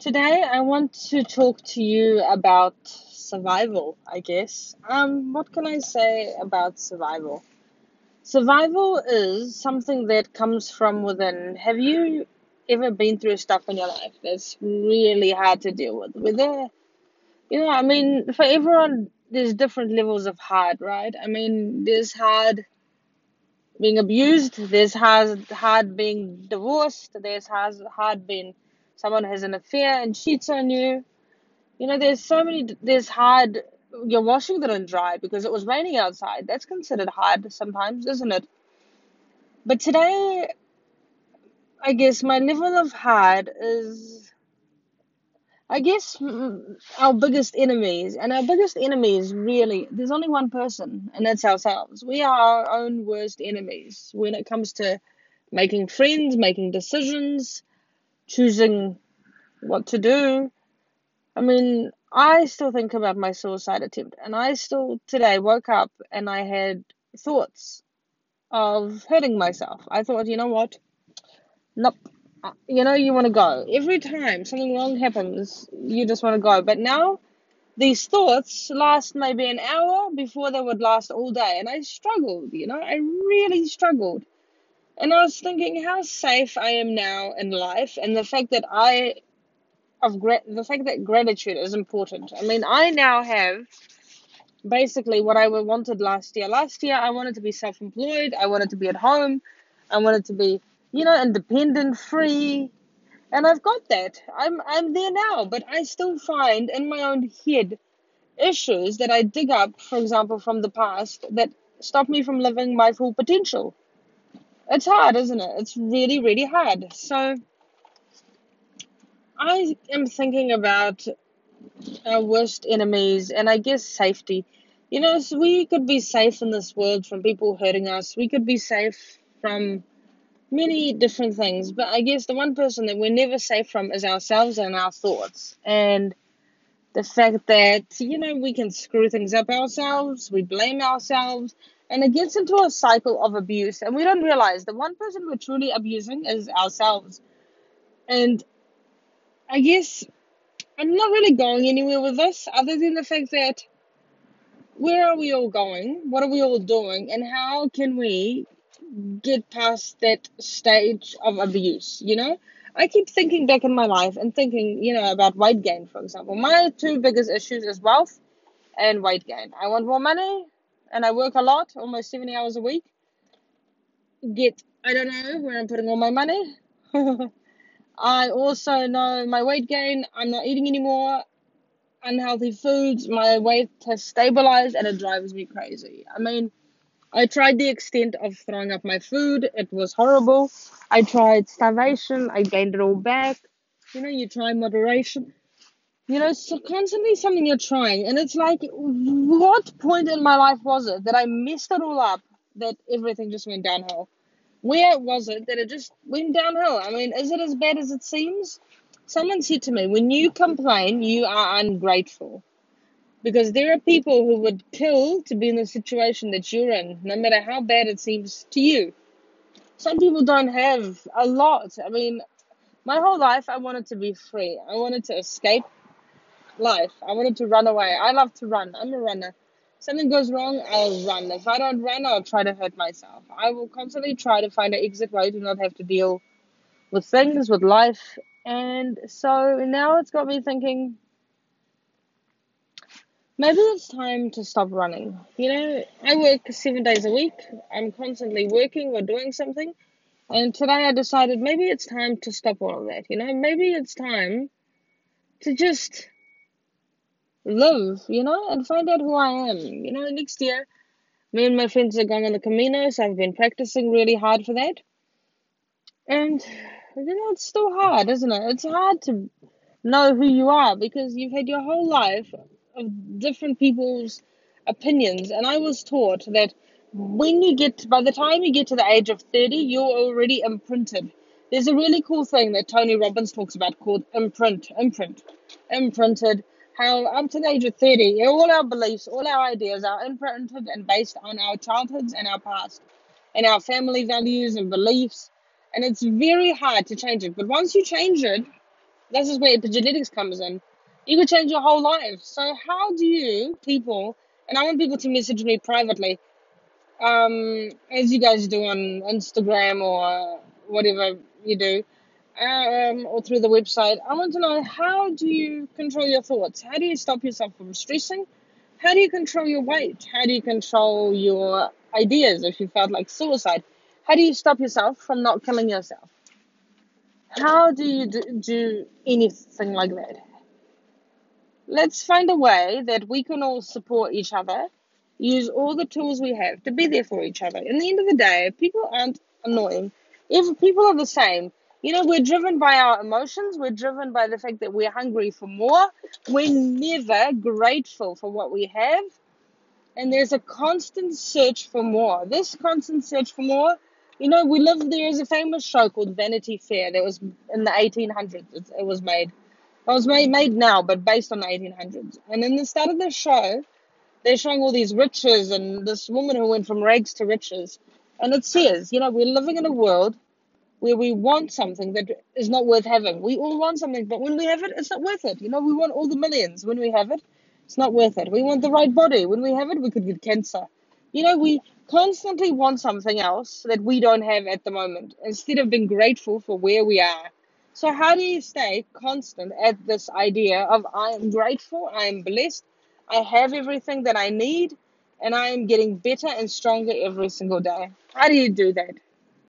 Today, I want to talk to you about survival, I guess. Um, what can I say about survival? Survival is something that comes from within. Have you ever been through stuff in your life that's really hard to deal with? Whether, you know, I mean, for everyone, there's different levels of hard, right? I mean, there's hard being abused, there's hard, hard being divorced, there's hard, hard being someone has an affair and cheats on you. You know, there's so many, there's hard, your washing didn't dry because it was raining outside. That's considered hard sometimes, isn't it? But today, I guess my level of hard is, I guess, our biggest enemies. And our biggest enemies really, there's only one person, and that's ourselves. We are our own worst enemies when it comes to making friends, making decisions, choosing what to do. I mean, I still think about my suicide attempt, and I still today woke up and I had thoughts of hurting myself. I thought, you know what? Nope. Uh, You know, you want to go. Every time something wrong happens, you just want to go. But now, these thoughts last maybe an hour before they would last all day. And I struggled, you know, I really struggled. And I was thinking how safe I am now in life, and the fact that I of gra- the fact that gratitude is important. I mean, I now have basically what I wanted last year. Last year, I wanted to be self-employed. I wanted to be at home. I wanted to be, you know, independent, free, and I've got that. I'm I'm there now, but I still find in my own head issues that I dig up, for example, from the past that stop me from living my full potential. It's hard, isn't it? It's really, really hard. So I am thinking about our worst enemies and I guess safety. You know, so we could be safe in this world from people hurting us. We could be safe from many different things, but I guess the one person that we're never safe from is ourselves and our thoughts. And the fact that, you know, we can screw things up ourselves, we blame ourselves, and it gets into a cycle of abuse. And we don't realize the one person we're truly abusing is ourselves. And I guess I'm not really going anywhere with this other than the fact that where are we all going? What are we all doing? And how can we get past that stage of abuse? You know, I keep thinking back in my life and thinking, you know, about weight gain, for example. My two biggest issues is wealth and weight gain. I want more money and I work a lot, almost 70 hours a week. Get, I don't know where I'm putting all my money. I also know my weight gain. I'm not eating anymore unhealthy foods. My weight has stabilized and it drives me crazy. I mean, I tried the extent of throwing up my food. It was horrible. I tried starvation. I gained it all back. You know, you try moderation. You know, so constantly something you're trying. And it's like, what point in my life was it that I messed it all up that everything just went downhill? Where was it that it just went downhill? I mean, is it as bad as it seems? Someone said to me, when you complain, you are ungrateful. Because there are people who would kill to be in the situation that you're in, no matter how bad it seems to you. Some people don't have a lot. I mean, my whole life I wanted to be free. I wanted to escape life. I wanted to run away. I love to run. I'm a runner. Something goes wrong, I'll run. If I don't run, I'll try to hurt myself. I will constantly try to find an exit way to not have to deal with things, with life. And so now it's got me thinking maybe it's time to stop running. You know, I work seven days a week, I'm constantly working or doing something. And today I decided maybe it's time to stop all of that. You know, maybe it's time to just live, you know, and find out who I am. You know, next year, me and my friends are going on the Camino, so I've been practicing really hard for that. And, you know, it's still hard, isn't it? It's hard to know who you are because you've had your whole life of different people's opinions. And I was taught that when you get, by the time you get to the age of 30, you're already imprinted. There's a really cool thing that Tony Robbins talks about called imprint, imprint, imprinted. How up to the age of 30, all our beliefs, all our ideas are imprinted and based on our childhoods and our past and our family values and beliefs. And it's very hard to change it. But once you change it, This is where epigenetics comes in. You could change your whole life. So how do you people? And I want people to message me privately, um, as you guys do on Instagram or whatever you do, um, or through the website. I want to know how do you control your thoughts? How do you stop yourself from stressing? How do you control your weight? How do you control your ideas if you felt like suicide? How do you stop yourself from not killing yourself? How do you do, do anything like that? Let's find a way that we can all support each other, use all the tools we have to be there for each other. In the end of the day, people aren't annoying. If people are the same, you know, we're driven by our emotions, we're driven by the fact that we're hungry for more, we're never grateful for what we have, and there's a constant search for more. This constant search for more, you know, we live there is a famous show called Vanity Fair that was in the 1800s. It, was made. It was made, made now, but based on the 1800s. And in the start of the show, they're showing all these riches and this woman who went from rags to riches. And it says, you know, we're living in a world where we want something that is not worth having. We all want something, but when we have it, it's not worth it. You know, we want all the millions. When we have it, it's not worth it. We want the right body. When we have it, we could get cancer. You know, we constantly want something else that we don't have at the moment instead of being grateful for where we are. So, how do you stay constant at this idea of I am grateful, I am blessed, I have everything that I need, and I am getting better and stronger every single day? How do you do that?